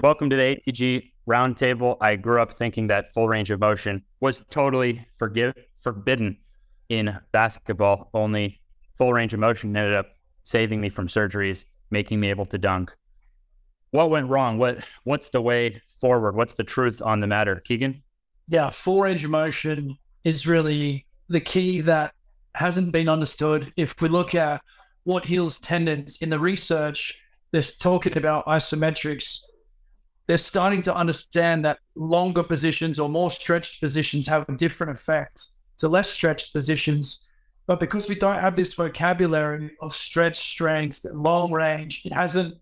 Welcome to the ATG Roundtable. I grew up thinking that full range of motion was totally forgive, forbidden in basketball. Only full range of motion ended up saving me from surgeries, making me able to dunk. What went wrong? What What's the way forward? What's the truth on the matter, Keegan? Yeah, full range of motion is really the key that hasn't been understood. If we look at what heals tendons in the research, they're talking about isometrics they're starting to understand that longer positions or more stretched positions have a different effect to less stretched positions. But because we don't have this vocabulary of stretch strength, long range, it hasn't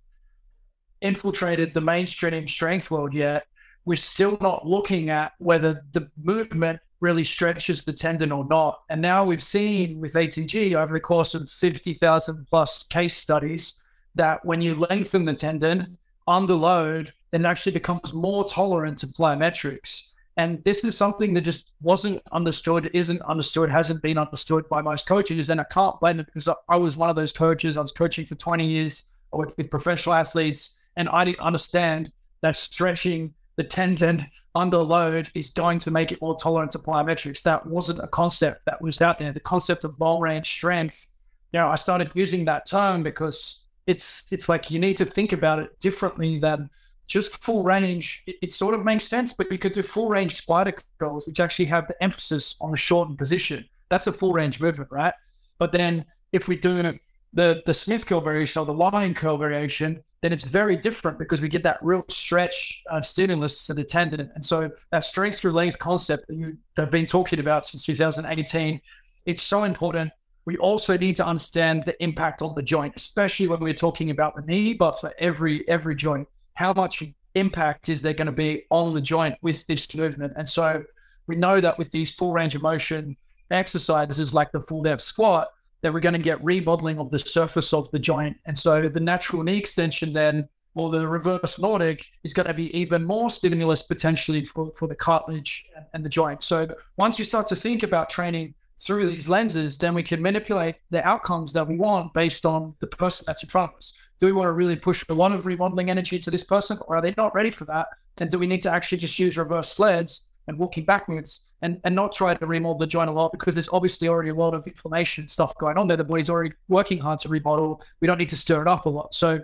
infiltrated the mainstream strength world yet. We're still not looking at whether the movement really stretches the tendon or not. And now we've seen with ATG over the course of 50,000 plus case studies that when you lengthen the tendon under load, then it actually becomes more tolerant to plyometrics. And this is something that just wasn't understood, isn't understood, hasn't been understood by most coaches. And I can't blame them because I was one of those coaches. I was coaching for 20 years. I worked with professional athletes, and I didn't understand that stretching the tendon under load is going to make it more tolerant to plyometrics. That wasn't a concept that was out there. The concept of long range strength, you know, I started using that term because it's it's like you need to think about it differently than just full range, it, it, sort of makes sense, but we could do full range spider curls, which actually have the emphasis on the shortened position. That's a full range movement, right? But then if we do the the Smith curl variation or the line curl variation, then it's very different because we get that real stretch uh, stimulus to the tendon. And so that strength through length concept that you have been talking about since 2018, it's so important. We also need to understand the impact on the joint, especially when we're talking about the knee, but for every every joint how much impact is there going to be on the joint with this movement? And so we know that with these full range of motion exercises like the full depth squat, that we're going to get remodeling of the surface of the joint. And so the natural knee extension then, or the reverse Nordic, is going to be even more stimulus potentially for, for the cartilage and the joint. So once you start to think about training through these lenses, then we can manipulate the outcomes that we want based on the person that's in front of us do we want to really push a lot of remodeling energy to this person or are they not ready for that? And do we need to actually just use reverse sleds and walking backwards and, and not try to remodel the joint a lot? Because there's obviously already a lot of inflammation stuff going on there. The body's already working hard to remodel. We don't need to stir it up a lot. So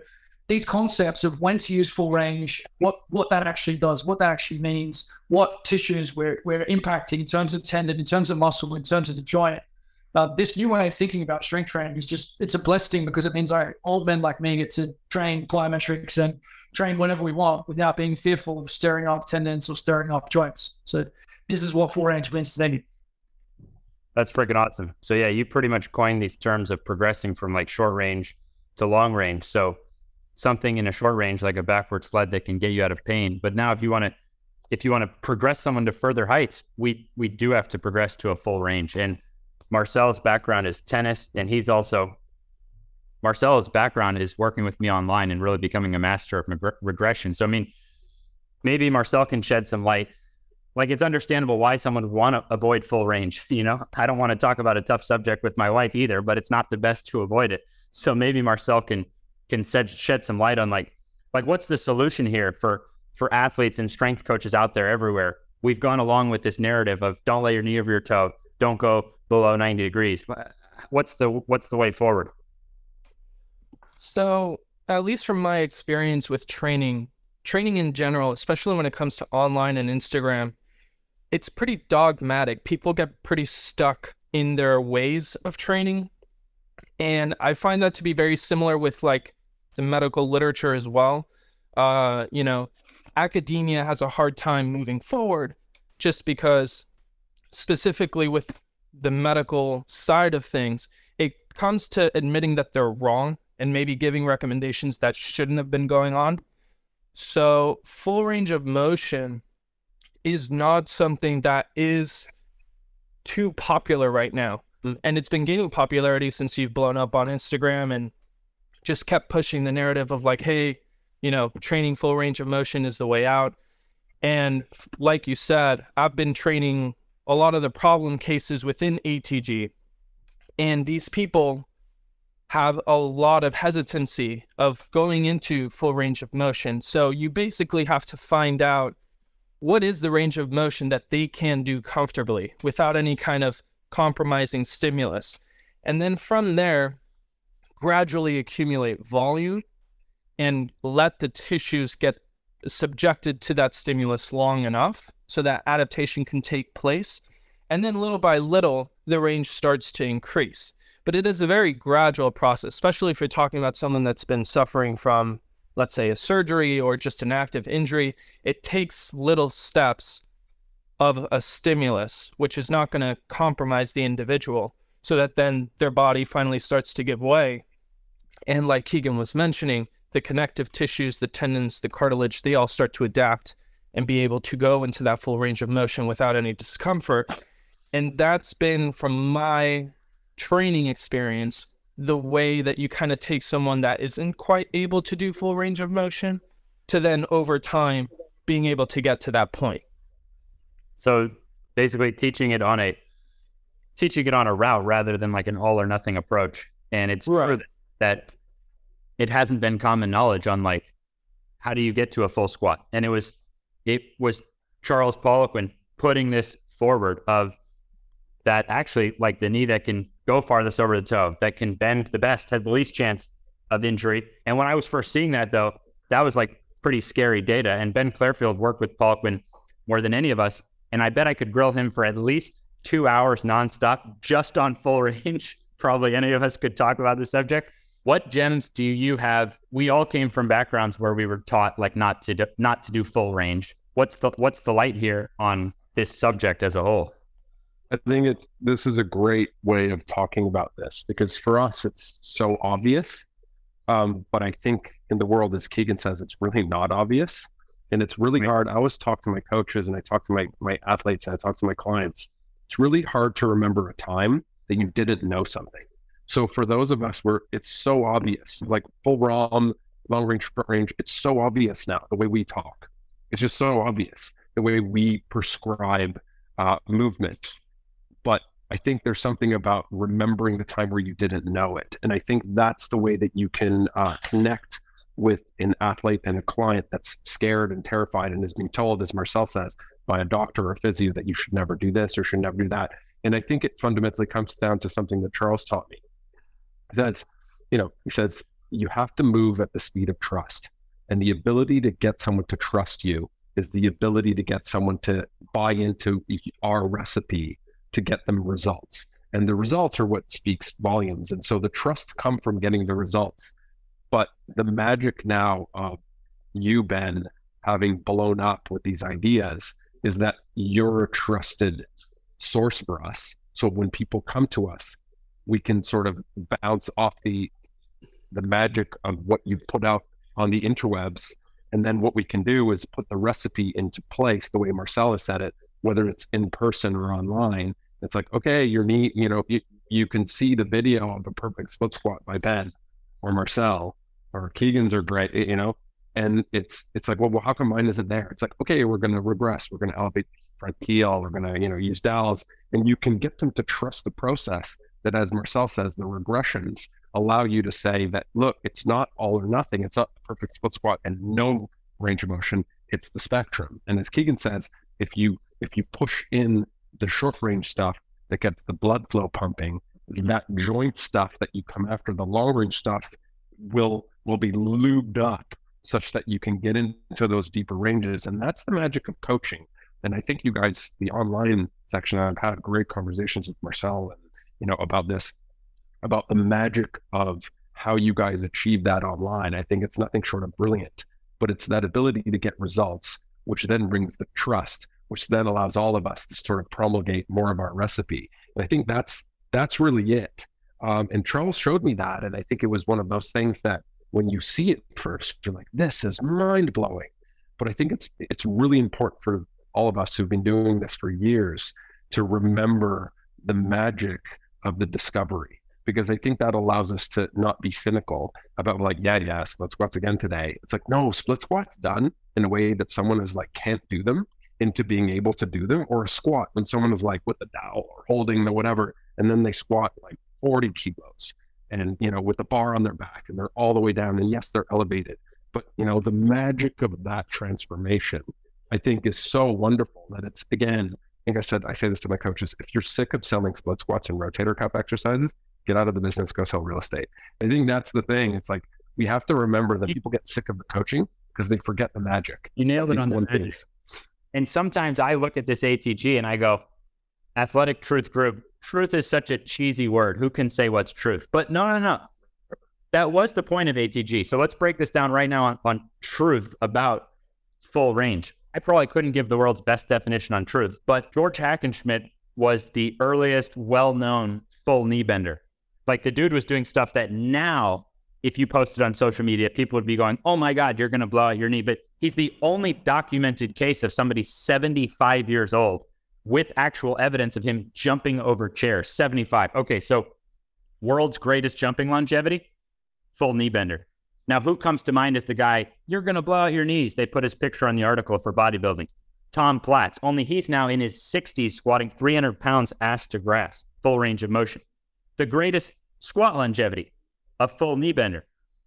these concepts of when to use full range, what what that actually does, what that actually means, what tissues we're, we're impacting in terms of tendon, in terms of muscle, in terms of the joint, uh, this new way of thinking about strength training is just it's a blessing because it means I old men like me get to train plyometrics and train whenever we want without being fearful of stirring up tendons or stirring up joints. So this is what full range means to. That's freaking awesome. So yeah, you pretty much coined these terms of progressing from like short range to long range. So something in a short range like a backward sled that can get you out of pain. But now if you want to if you want to progress someone to further heights, we we do have to progress to a full range. And Marcel's background is tennis, and he's also Marcel's background is working with me online and really becoming a master of mag- regression. So, I mean, maybe Marcel can shed some light. Like, it's understandable why someone would want to avoid full range. You know, I don't want to talk about a tough subject with my wife either, but it's not the best to avoid it. So maybe Marcel can can shed, shed some light on like like what's the solution here for for athletes and strength coaches out there everywhere. We've gone along with this narrative of don't lay your knee over your toe, don't go below 90 degrees. What's the what's the way forward? So, at least from my experience with training, training in general, especially when it comes to online and Instagram, it's pretty dogmatic. People get pretty stuck in their ways of training. And I find that to be very similar with like the medical literature as well. Uh, you know, academia has a hard time moving forward just because specifically with the medical side of things, it comes to admitting that they're wrong and maybe giving recommendations that shouldn't have been going on. So, full range of motion is not something that is too popular right now. Mm. And it's been gaining popularity since you've blown up on Instagram and just kept pushing the narrative of like, hey, you know, training full range of motion is the way out. And like you said, I've been training a lot of the problem cases within ATG. And these people have a lot of hesitancy of going into full range of motion. So you basically have to find out what is the range of motion that they can do comfortably without any kind of compromising stimulus. And then from there, gradually accumulate volume and let the tissues get subjected to that stimulus long enough so that adaptation can take place. And then little by little, the range starts to increase. But it is a very gradual process, especially if you're talking about someone that's been suffering from, let's say, a surgery or just an active injury. It takes little steps of a stimulus, which is not going to compromise the individual, so that then their body finally starts to give way. And like Keegan was mentioning, the connective tissues, the tendons, the cartilage, they all start to adapt and be able to go into that full range of motion without any discomfort. And that's been from my training experience, the way that you kind of take someone that isn't quite able to do full range of motion to then over time being able to get to that point. So basically teaching it on a teaching it on a route rather than like an all or nothing approach. And it's right. true that it hasn't been common knowledge on like how do you get to a full squat. And it was it was Charles Poliquin putting this forward of that actually like the knee that can go farthest over the toe, that can bend the best, has the least chance of injury. And when I was first seeing that, though, that was like pretty scary data. And Ben Clearfield worked with Poliquin more than any of us. And I bet I could grill him for at least two hours nonstop just on full range. Probably any of us could talk about the subject. What gems do you have? We all came from backgrounds where we were taught like not to do, not to do full range. What's the what's the light here on this subject as a whole? I think it's this is a great way of talking about this because for us it's so obvious, um, but I think in the world, as Keegan says, it's really not obvious, and it's really right. hard. I always talk to my coaches and I talk to my my athletes and I talk to my clients. It's really hard to remember a time that you didn't know something. So for those of us where it's so obvious, like full ROM, long range, short range, it's so obvious now the way we talk. It's just so obvious the way we prescribe uh, movement but I think there's something about remembering the time where you didn't know it. And I think that's the way that you can uh, connect with an athlete and a client that's scared and terrified and is being told, as Marcel says, by a doctor or a physio that you should never do this or should never do that. And I think it fundamentally comes down to something that Charles taught me. He says, you know, he says, you have to move at the speed of trust. And the ability to get someone to trust you is the ability to get someone to buy into our recipe to get them results. And the results are what speaks volumes. And so the trust come from getting the results. But the magic now of you, Ben, having blown up with these ideas is that you're a trusted source for us. So when people come to us, we can sort of bounce off the the magic of what you put out on the interwebs. And then what we can do is put the recipe into place the way Marcella said it, whether it's in person or online, it's like, okay, your knee, you know, you, you can see the video of a perfect split squat by Ben or Marcel or Keegan's are great, you know, and it's it's like, well, well, how come mine isn't there? It's like, okay, we're going to regress, we're going to elevate front heel, we're going to, you know, use dowels, and you can get them to trust the process. That, as Marcel says, the regressions allow you to say that, look, it's not all or nothing. It's a perfect split squat and no range of motion. It's the spectrum. And as Keegan says, if you if you push in the short range stuff that gets the blood flow pumping, that joint stuff that you come after, the long range stuff will will be lubed up such that you can get into those deeper ranges. And that's the magic of coaching. And I think you guys, the online section, I've had great conversations with Marcel and you know about this, about the magic of how you guys achieve that online. I think it's nothing short of brilliant, but it's that ability to get results, which then brings the trust which then allows all of us to sort of promulgate more of our recipe. And I think that's that's really it. Um, and Charles showed me that, and I think it was one of those things that when you see it first, you're like, "This is mind blowing." But I think it's it's really important for all of us who've been doing this for years to remember the magic of the discovery because I think that allows us to not be cynical about like, yeah, yeah, split squats again today. It's like, no, split squats done in a way that someone is like can't do them into being able to do them or a squat when someone is like with the dowel or holding the whatever and then they squat like 40 kilos and you know with the bar on their back and they're all the way down and yes they're elevated but you know the magic of that transformation i think is so wonderful that it's again like i said i say this to my coaches if you're sick of selling split squats and rotator cuff exercises get out of the business go sell real estate i think that's the thing it's like we have to remember that people get sick of the coaching because they forget the magic You nailed it on the one magic. And sometimes I look at this ATG and I go, athletic truth group. Truth is such a cheesy word. Who can say what's truth? But no, no, no. That was the point of ATG. So let's break this down right now on, on truth about full range. I probably couldn't give the world's best definition on truth, but George Hackenschmidt was the earliest well known full knee bender. Like the dude was doing stuff that now, if you posted on social media, people would be going, oh my God, you're going to blow out your knee. But he's the only documented case of somebody 75 years old with actual evidence of him jumping over chairs. 75. Okay, so world's greatest jumping longevity, full knee bender. Now, who comes to mind as the guy, you're going to blow out your knees? They put his picture on the article for bodybuilding. Tom Platz, only he's now in his 60s, squatting 300 pounds ass to grass, full range of motion. The greatest squat longevity, a full knee bender.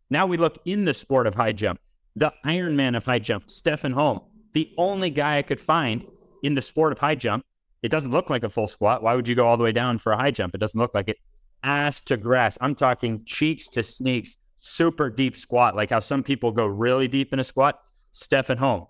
Now we look in the sport of high jump. The Iron Man of high jump, Stefan Holm, the only guy I could find in the sport of high jump. It doesn't look like a full squat. Why would you go all the way down for a high jump? It doesn't look like it. Ass to grass. I'm talking cheeks to sneaks, super deep squat, like how some people go really deep in a squat. Stefan Holm.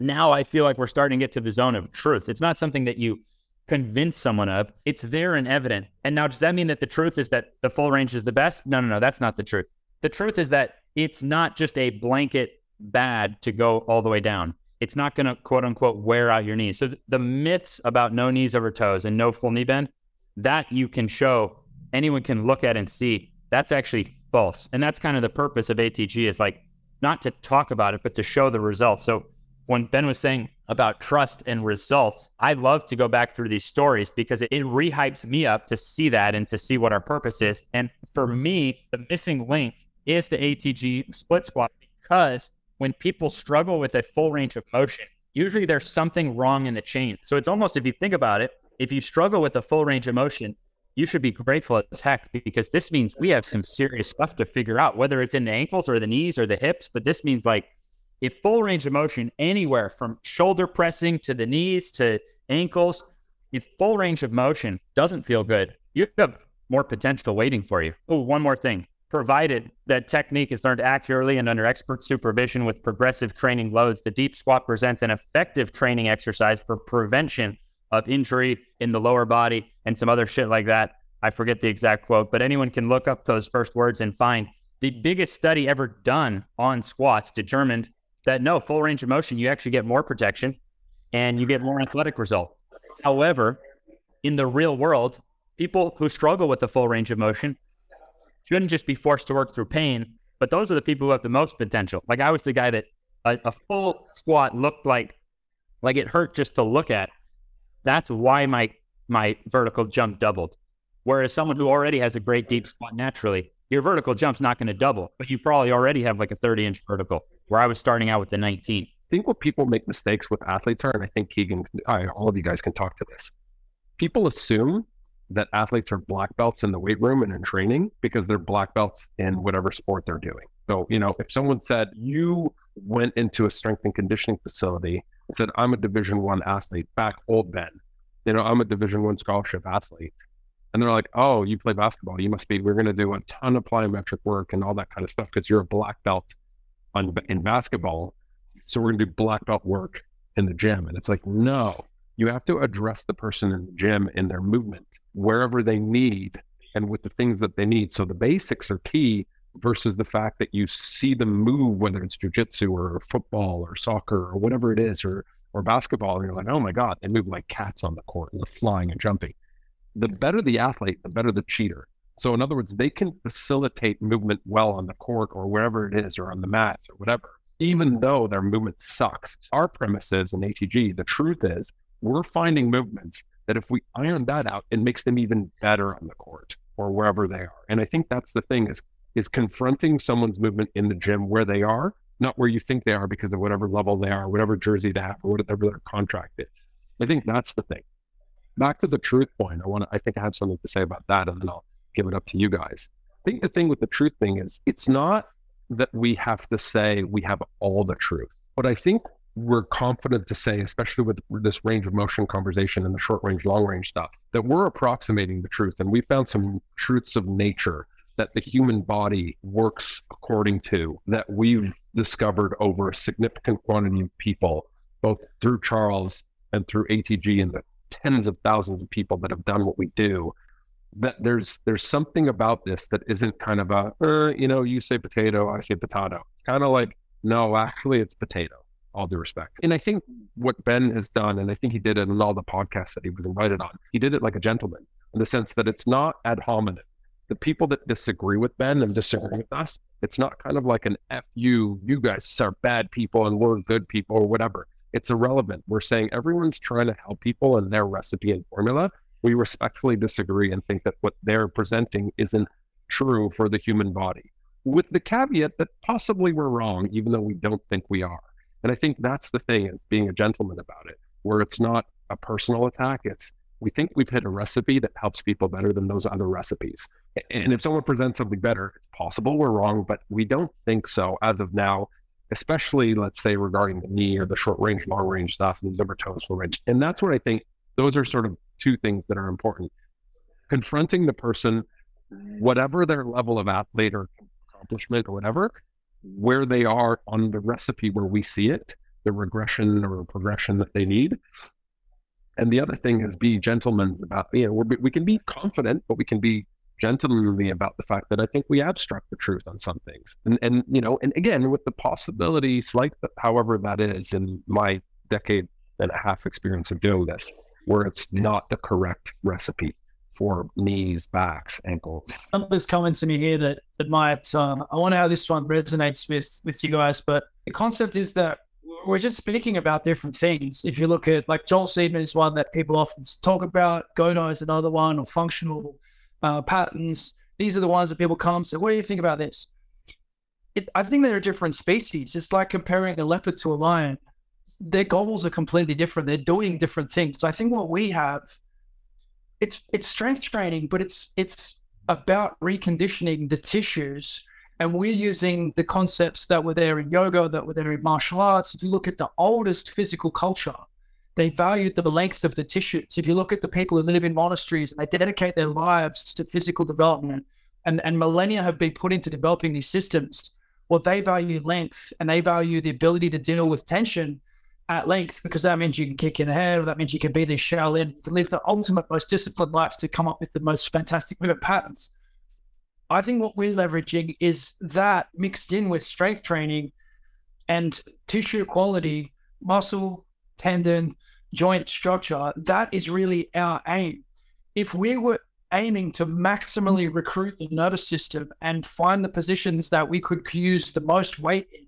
Now I feel like we're starting to get to the zone of truth. It's not something that you convince someone of. It's there and evident. And now, does that mean that the truth is that the full range is the best? No, no, no. That's not the truth. The truth is that it's not just a blanket bad to go all the way down. It's not going to quote unquote wear out your knees. So th- the myths about no knees over toes and no full knee bend, that you can show, anyone can look at and see that's actually false. And that's kind of the purpose of ATG is like not to talk about it, but to show the results. So when Ben was saying about trust and results, I love to go back through these stories because it, it rehypes me up to see that and to see what our purpose is. And for me, the missing link is the ATG split squat because when people struggle with a full range of motion, usually there's something wrong in the chain. So it's almost, if you think about it, if you struggle with a full range of motion, you should be grateful as heck because this means we have some serious stuff to figure out, whether it's in the ankles or the knees or the hips. But this means like if full range of motion anywhere from shoulder pressing to the knees to ankles, if full range of motion doesn't feel good, you have more potential waiting for you. Oh, one more thing. Provided that technique is learned accurately and under expert supervision with progressive training loads, the deep squat presents an effective training exercise for prevention of injury in the lower body and some other shit like that. I forget the exact quote, but anyone can look up those first words and find the biggest study ever done on squats determined that no full range of motion, you actually get more protection and you get more athletic result. However, in the real world, people who struggle with the full range of motion shouldn't just be forced to work through pain, but those are the people who have the most potential. Like I was the guy that a, a full squat looked like like it hurt just to look at. That's why my my vertical jump doubled. Whereas someone who already has a great deep squat naturally, your vertical jump's not going to double, but you probably already have like a 30 inch vertical. Where I was starting out with the 19. I think what people make mistakes with athletes are, and I think Keegan, I, all of you guys can talk to this. People assume that athletes are black belts in the weight room and in training because they're black belts in whatever sport they're doing. So, you know, if someone said you went into a strength and conditioning facility said, I'm a division one athlete, back old Ben, you know, I'm a division one scholarship athlete. And they're like, oh, you play basketball. You must be, we're going to do a ton of plyometric work and all that kind of stuff because you're a black belt on, in basketball. So we're going to do black belt work in the gym. And it's like, no, you have to address the person in the gym in their movement wherever they need and with the things that they need. So the basics are key versus the fact that you see them move, whether it's jujitsu or football or soccer or whatever it is, or or basketball, and you're like, oh my God, they move like cats on the court they're flying and jumping. The better the athlete, the better the cheater. So in other words, they can facilitate movement well on the court or wherever it is, or on the mats or whatever, even though their movement sucks. Our premise is in ATG, the truth is we're finding movements that if we iron that out, it makes them even better on the court or wherever they are. And I think that's the thing is is confronting someone's movement in the gym where they are, not where you think they are because of whatever level they are, whatever jersey they have, or whatever their contract is. I think that's the thing. Back to the truth point, I want to, I think I have something to say about that, and then I'll give it up to you guys. I think the thing with the truth thing is it's not that we have to say we have all the truth, but I think we're confident to say, especially with this range of motion conversation and the short range, long range stuff, that we're approximating the truth. And we found some truths of nature that the human body works according to that we've discovered over a significant quantity of people, both through Charles and through ATG and the tens of thousands of people that have done what we do. That there's there's something about this that isn't kind of a uh, you know you say potato I say potato. It's kind of like no actually it's potato all due respect. And I think what Ben has done, and I think he did it in all the podcasts that he was invited on, he did it like a gentleman in the sense that it's not ad hominem. The people that disagree with Ben and disagree with us, it's not kind of like an F you, you guys are bad people and we're good people or whatever. It's irrelevant. We're saying everyone's trying to help people in their recipe and formula. We respectfully disagree and think that what they're presenting isn't true for the human body, with the caveat that possibly we're wrong, even though we don't think we are. And I think that's the thing is being a gentleman about it, where it's not a personal attack. It's we think we've hit a recipe that helps people better than those other recipes. And if someone presents something better, it's possible we're wrong, but we don't think so as of now, especially let's say regarding the knee or the short range, long range stuff, and the full range. And that's what I think those are sort of two things that are important. Confronting the person, whatever their level of athlete or accomplishment or whatever, where they are on the recipe where we see it, the regression or progression that they need. And the other thing is be gentlemen about, you know, we can be confident, but we can be gentlemanly about the fact that I think we abstract the truth on some things. And, and you know, and again, with the possibility, slight, however that is in my decade and a half experience of doing this, where it's not the correct recipe for knees, backs, ankles. This comments in here that, that might, uh, I wonder how this one resonates with, with you guys, but the concept is that we're just speaking about different things. If you look at like Joel Seedman is one that people often talk about, Gono is another one, or functional uh, patterns. These are the ones that people come and say, What do you think about this? It, I think they're different species. It's like comparing a leopard to a lion. Their goals are completely different. They're doing different things. So I think what we have it's it's strength training, but it's it's about reconditioning the tissues. And we're using the concepts that were there in yoga, that were there in martial arts. If you look at the oldest physical culture, they valued the length of the tissues. If you look at the people who live in monasteries and they dedicate their lives to physical development, and, and millennia have been put into developing these systems, well, they value length and they value the ability to deal with tension at length because that means you can kick in the head or that means you can be this Shaolin, to live the ultimate, most disciplined life to come up with the most fantastic movement patterns. I think what we're leveraging is that mixed in with strength training and tissue quality, muscle, tendon, joint structure. That is really our aim. If we were aiming to maximally recruit the nervous system and find the positions that we could use the most weight in,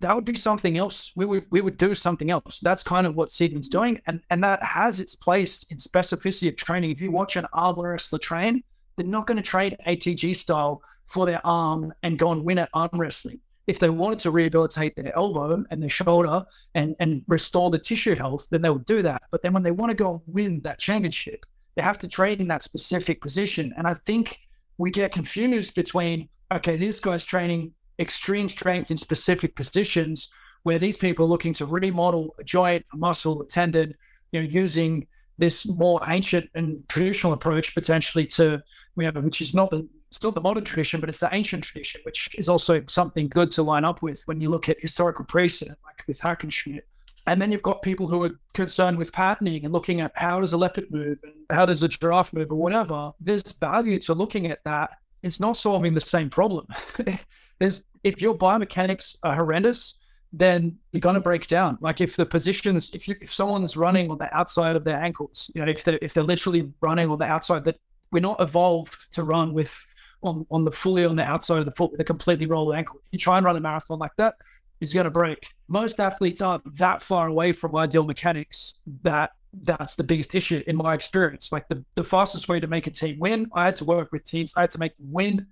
that would be something else. We would we would do something else. That's kind of what Seedman's doing, and and that has its place in specificity of training. If you watch an arm wrestler train, they're not going to train ATG style for their arm and go and win at arm wrestling. If they wanted to rehabilitate their elbow and their shoulder and and restore the tissue health, then they would do that. But then when they want to go and win that championship, they have to train in that specific position. And I think we get confused between okay, this guy's training extreme strength in specific positions where these people are looking to remodel a joint, a muscle, a tendon, you know, using this more ancient and traditional approach potentially to, you know, which is not the still the modern tradition, but it's the ancient tradition, which is also something good to line up with when you look at historical precedent, like with Hackenschmidt. And then you've got people who are concerned with patterning and looking at how does a leopard move and how does a giraffe move or whatever. There's value to looking at that. It's not solving the same problem. there's if your biomechanics are horrendous, then you're to break down. Like if the positions, if you if someone's running on the outside of their ankles, you know, if they're if they're literally running on the outside, that we're not evolved to run with on on the fully on the outside of the foot with a completely rolled ankle. If you try and run a marathon like that, it's going to break. Most athletes aren't that far away from ideal mechanics that that's the biggest issue in my experience. Like the, the fastest way to make a team win, I had to work with teams. I had to make them win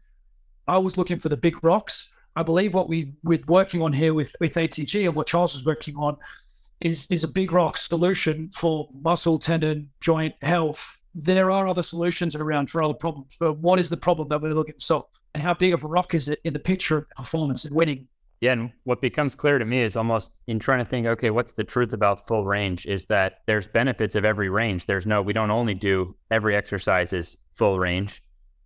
I was looking for the big rocks. I believe what we we're working on here with with ATG and what Charles was working on is is a big rock solution for muscle, tendon, joint health there are other solutions around for other problems, but what is the problem that we're looking to solve? And how big of a rock is it in the picture of performance and winning? Yeah, and what becomes clear to me is almost in trying to think, okay, what's the truth about full range? Is that there's benefits of every range. There's no, we don't only do every exercise is full range.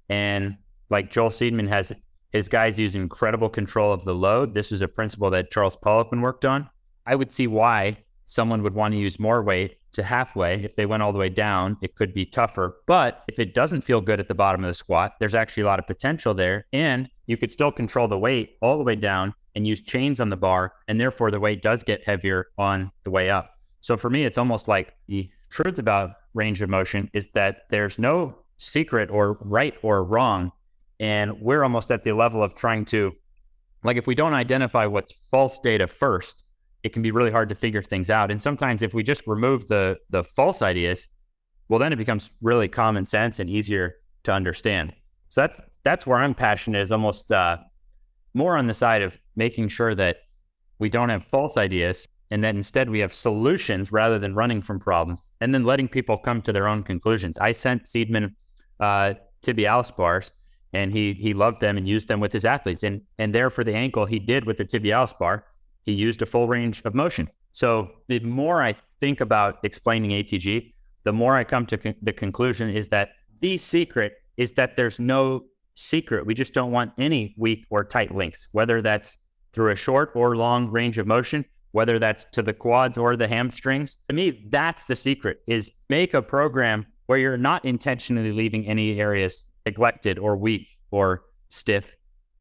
And like Joel Seedman has his guys use incredible control of the load. This is a principle that Charles Poliquin worked on. I would see why someone would want to use more weight to halfway. If they went all the way down, it could be tougher. But if it doesn't feel good at the bottom of the squat, there's actually a lot of potential there. And you could still control the weight all the way down and use chains on the bar. And therefore, the weight does get heavier on the way up. So for me, it's almost like the truth about range of motion is that there's no secret or right or wrong. And we're almost at the level of trying to, like, if we don't identify what's false data first, it can be really hard to figure things out. And sometimes if we just remove the the false ideas, well, then it becomes really common sense and easier to understand. So that's that's where I'm passionate is almost uh, more on the side of making sure that we don't have false ideas and that instead we have solutions rather than running from problems and then letting people come to their own conclusions. I sent Seedman uh, tibialis bars and he he loved them and used them with his athletes and and there for the ankle he did with the tibialis bar he used a full range of motion. So the more I think about explaining ATG, the more I come to con- the conclusion is that the secret is that there's no secret. We just don't want any weak or tight links, whether that's through a short or long range of motion, whether that's to the quads or the hamstrings. To me, that's the secret is make a program where you're not intentionally leaving any areas neglected or weak or stiff.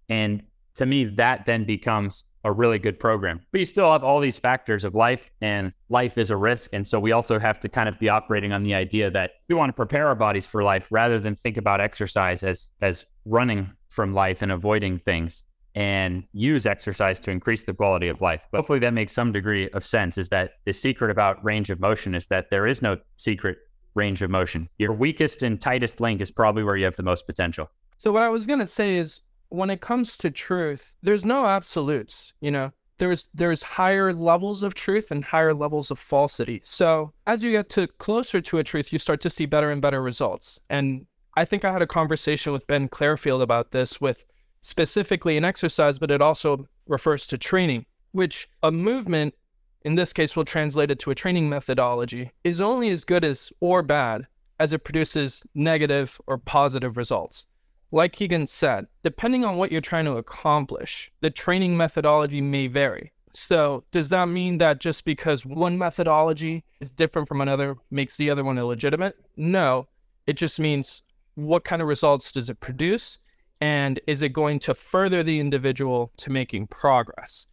And to me, that then becomes a really good program. But you still have all these factors of life, and life is a risk. And so we also have to kind of be operating on the idea that we want to prepare our bodies for life rather than think about exercise as as running from life and avoiding things and use exercise to increase the quality of life. But hopefully that makes some degree of sense is that the secret about range of motion is that there is no secret range of motion. Your weakest and tightest link is probably where you have the most potential. So what I was going to say is when it comes to truth, there's no absolutes, you know. There's there's higher levels of truth and higher levels of falsity. So as you get to closer to a truth, you start to see better and better results. And I think I had a conversation with Ben Clearfield about this with specifically an exercise, but it also refers to training, which a movement, in this case will translate it to a training methodology, is only as good as or bad as it produces negative or positive results like Keegan said, depending on what you're trying to accomplish, the training methodology may vary. So, does that mean that just because one methodology is different from another makes the other one illegitimate? No, it just means what kind of results does it produce? And is it going to further the individual to making progress?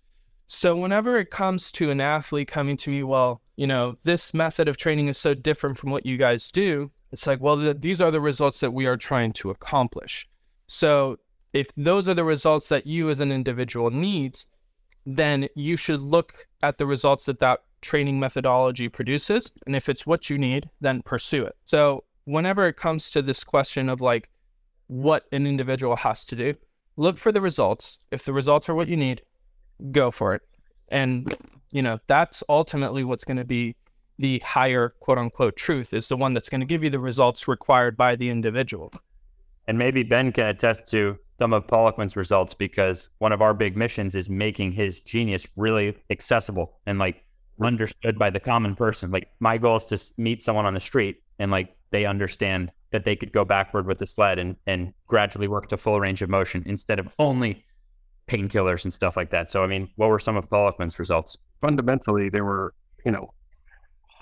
So, whenever it comes to an athlete coming to me, well, you know, this method of training is so different from what you guys do, it's like, well, th- these are the results that we are trying to accomplish. So if those are the results that you as an individual needs, then you should look at the results that that training methodology produces. And if it's what you need, then pursue it. So whenever it comes to this question of like what an individual has to do, look for the results. If the results are what you need, go for it. And, you know, that's ultimately what's going to be the higher quote unquote truth is the one that's going to give you the results required by the individual. And maybe Ben can attest to some of Poliquin's results because one of our big missions is making his genius really accessible and like understood by the common person. Like my goal is to meet someone on the street and like they understand that they could go backward with the sled and and gradually work to full range of motion instead of only painkillers and stuff like that. So I mean, what were some of Poliquin's results? Fundamentally, there were, you know,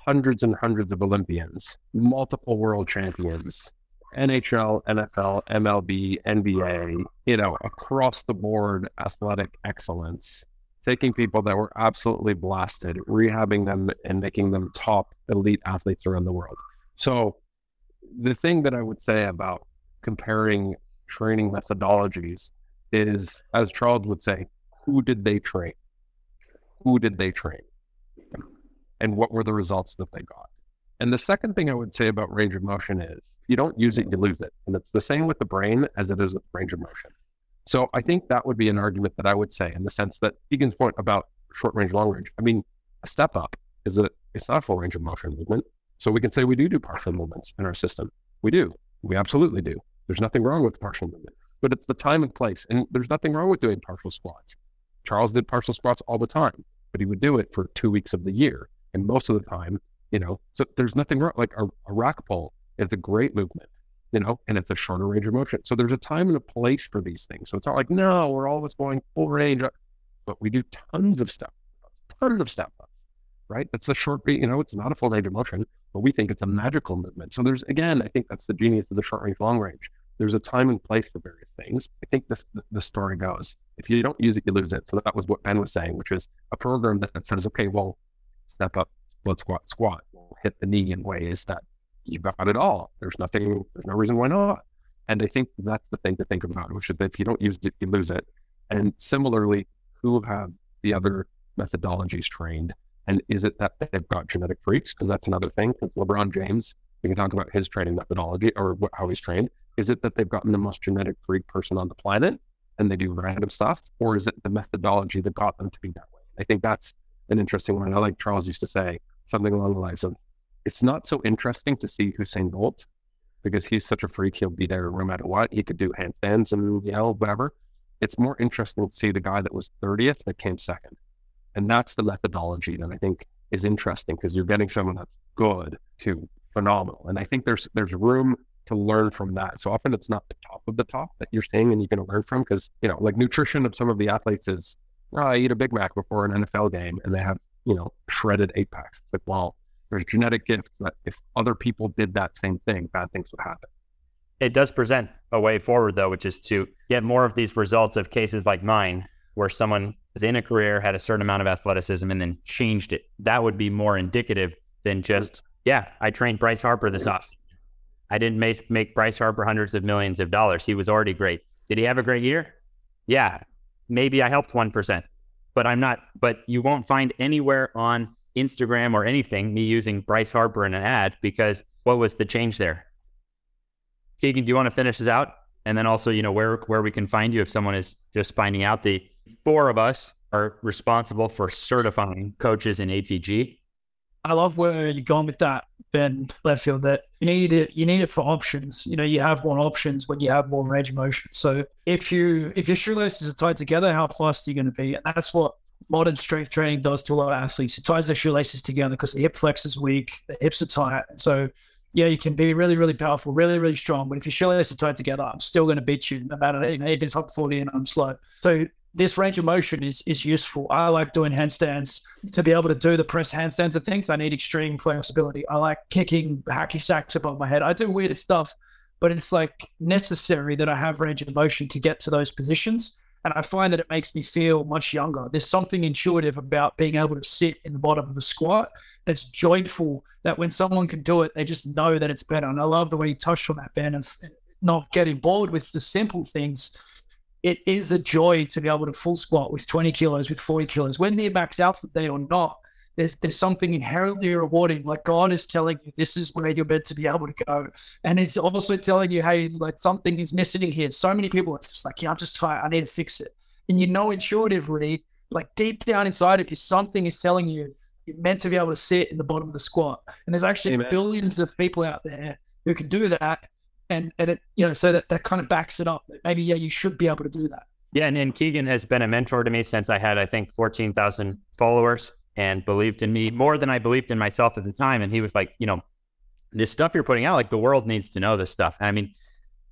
hundreds and hundreds of Olympians, multiple world champions, NHL, NFL, MLB, NBA, you know, across the board athletic excellence, taking people that were absolutely blasted, rehabbing them and making them top elite athletes around the world. So the thing that I would say about comparing training methodologies is, as Charles would say, who did they train? Who did they train? And what were the results that they got? And the second thing I would say about range of motion is you don't use it, you lose it. And it's the same with the brain as it is with range of motion. So I think that would be an argument that I would say in the sense that Keegan's point about short range, long range. I mean, a step up is that it's not a full range of motion movement. So we can say we do do partial movements in our system. We do. We absolutely do. There's nothing wrong with partial movement, but it's the time and place. And there's nothing wrong with doing partial squats. Charles did partial squats all the time, but he would do it for two weeks of the year. And most of the time, you know, so there's nothing wrong. Like a, a rack pull is a great movement, you know, and it's a shorter range of motion. So there's a time and a place for these things. So it's not like, no, we're always going full range, but we do tons of stuff, tons of ups, right? That's a short, you know, it's not a full range of motion, but we think it's a magical movement. So there's, again, I think that's the genius of the short range, long range. There's a time and place for various things. I think the, the story goes, if you don't use it, you lose it. So that was what Ben was saying, which is a program that says, okay, well, step up, split squat, squat, we'll hit the knee in ways that you've got it all. There's nothing, there's no reason why not. And I think that's the thing to think about, which is that if you don't use it, you lose it. And similarly, who have the other methodologies trained? And is it that they've got genetic freaks? Because that's another thing. Because LeBron James, we can talk about his training methodology or what, how he's trained. Is it that they've gotten the most genetic freak person on the planet and they do random stuff? Or is it the methodology that got them to be that way? I think that's an interesting one. I like Charles used to say something along the lines of, it's not so interesting to see Usain Bolt because he's such a freak. He'll be there no matter what. He could do handstands and yell, whatever. It's more interesting to see the guy that was 30th that came second. And that's the methodology that I think is interesting because you're getting someone that's good to phenomenal. And I think there's there's room to learn from that. So often it's not the top of the top that you're seeing and you're going to learn from because, you know, like nutrition of some of the athletes is, oh, I eat a Big Mac before an NFL game and they have, you know, shredded eight packs. It's like, well, there's genetic gifts that if other people did that same thing, bad things would happen. It does present a way forward, though, which is to get more of these results of cases like mine, where someone was in a career, had a certain amount of athleticism, and then changed it. That would be more indicative than just, yeah, I trained Bryce Harper this off. I didn't make, make Bryce Harper hundreds of millions of dollars. He was already great. Did he have a great year? Yeah, maybe I helped 1%, but I'm not, but you won't find anywhere on Instagram or anything me using Bryce Harper in an ad because what was the change there? Keegan, do you want to finish this out? And then also, you know, where where we can find you if someone is just finding out the four of us are responsible for certifying coaches in ATG. I love where you're going with that, Ben Leftfield. That you need it. You need it for options. You know, you have more options when you have more range of motion. So if you if your shoelaces are tied together, how fast are you going to be? And that's what modern strength training does to a lot of athletes. It ties their shoelaces together because the hip flex is weak, the hips are tight. So yeah, you can be really, really powerful, really, really strong. But if your shoelaces are tied together, I'm still going to beat you no matter you know, if it's up 40 and I'm slow. So this range of motion is is useful. I like doing handstands to be able to do the press handstands and things. I need extreme flexibility. I like kicking hacky sacks above my head. I do weird stuff, but it's like necessary that I have range of motion to get to those positions. And I find that it makes me feel much younger. There's something intuitive about being able to sit in the bottom of a squat that's joyful, that when someone can do it, they just know that it's better. And I love the way you touched on that, Ben, and not getting bored with the simple things. It is a joy to be able to full squat with 20 kilos, with 40 kilos, when they're maxed out for the day or not there's there's something inherently rewarding. Like God is telling you this is where you're meant to be able to go, and it's also telling you, hey, like something is missing here. So many people are just like, yeah, I'm just tired. I need to fix it, and you know intuitively, like deep down inside of you, something is telling you you're meant to be able to sit in the bottom of the squat. And there's actually Amen. billions of people out there who can do that, and and it you know so that that kind of backs it up. Maybe yeah, you should be able to do that. Yeah, and, and Keegan has been a mentor to me since I had I think fourteen thousand followers and believed in me more than I believed in myself at the time. And he was like, you know, this stuff you're putting out, like the world needs to know this stuff. I mean,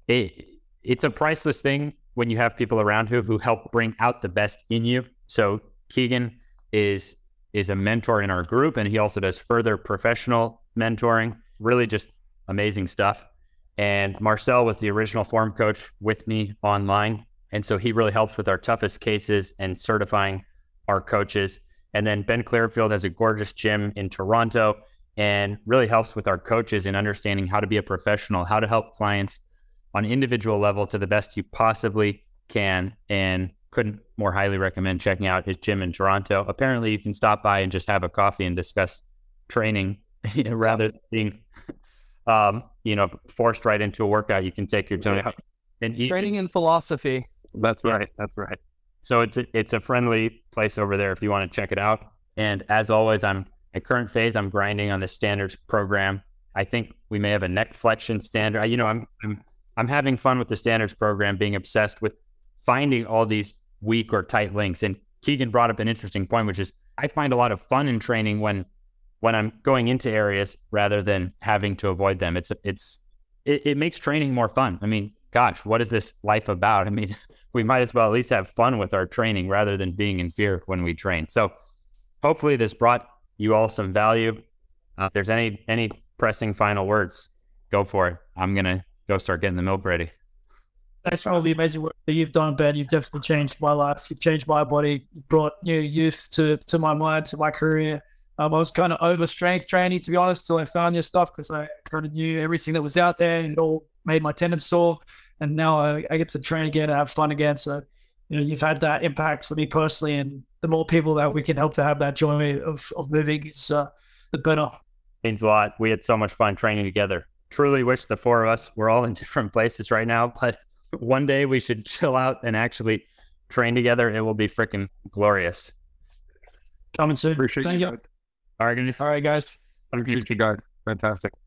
it, it's a priceless thing when you have people around who who help bring out the best in you. So Keegan is is a mentor in our group, and he also does further professional mentoring. Really, just amazing stuff. And Marcel was the original form coach with me online, and so he really helps with our toughest cases and certifying our coaches. And then Ben Clearfield has a gorgeous gym in Toronto and really helps with our coaches in understanding how to be a professional, how to help clients on an individual level to the best you possibly can. And couldn't more highly recommend checking out his gym in Toronto. Apparently, you can stop by and just have a coffee and discuss training rather than being, um, you know, forced right into a workout. You can take your time and eat. Training in philosophy. That's right. That's right. So it's a, it's a friendly place over there if you want to check it out. And as always, I'm At current phase, I'm grinding on the standards program. I think we may have a neck flexion standard. You know, I'm, I'm I'm having fun with the standards program, being obsessed with finding all these weak or tight links. And Keegan brought up an interesting point, which is I find a lot of fun in training when when I'm going into areas rather than having to avoid them. It's it's it, it makes training more fun. I mean, gosh, what is this life about? I mean, we might as well at least have fun with our training rather than being in fear when we train. So hopefully this brought you all some value. Uh, if there's any any pressing final words, go for it. I'm gonna go start getting the milk ready. Thanks for all the amazing work that you've done, Ben. You've definitely changed my life. You've changed my body. You've brought new youth to to my mind, to my career. Um, I was kind of over strength training, to be honest, till I found your stuff because I kind of knew everything that was out there and it all made my tendons sore. And now I, I get to train again and have fun again. So, you know, you've had that impact for me personally. And the more people that we can help to have that joy of, of moving is uh, the better. Means a lot. We had so much fun training together. Truly wish the four of us were all in different places right now, but one day we should chill out and actually train together. It will be freaking glorious. Coming soon. Appreciate Thank you. you. All right, guys. All right, guys. Thank you, guys. Fantastic.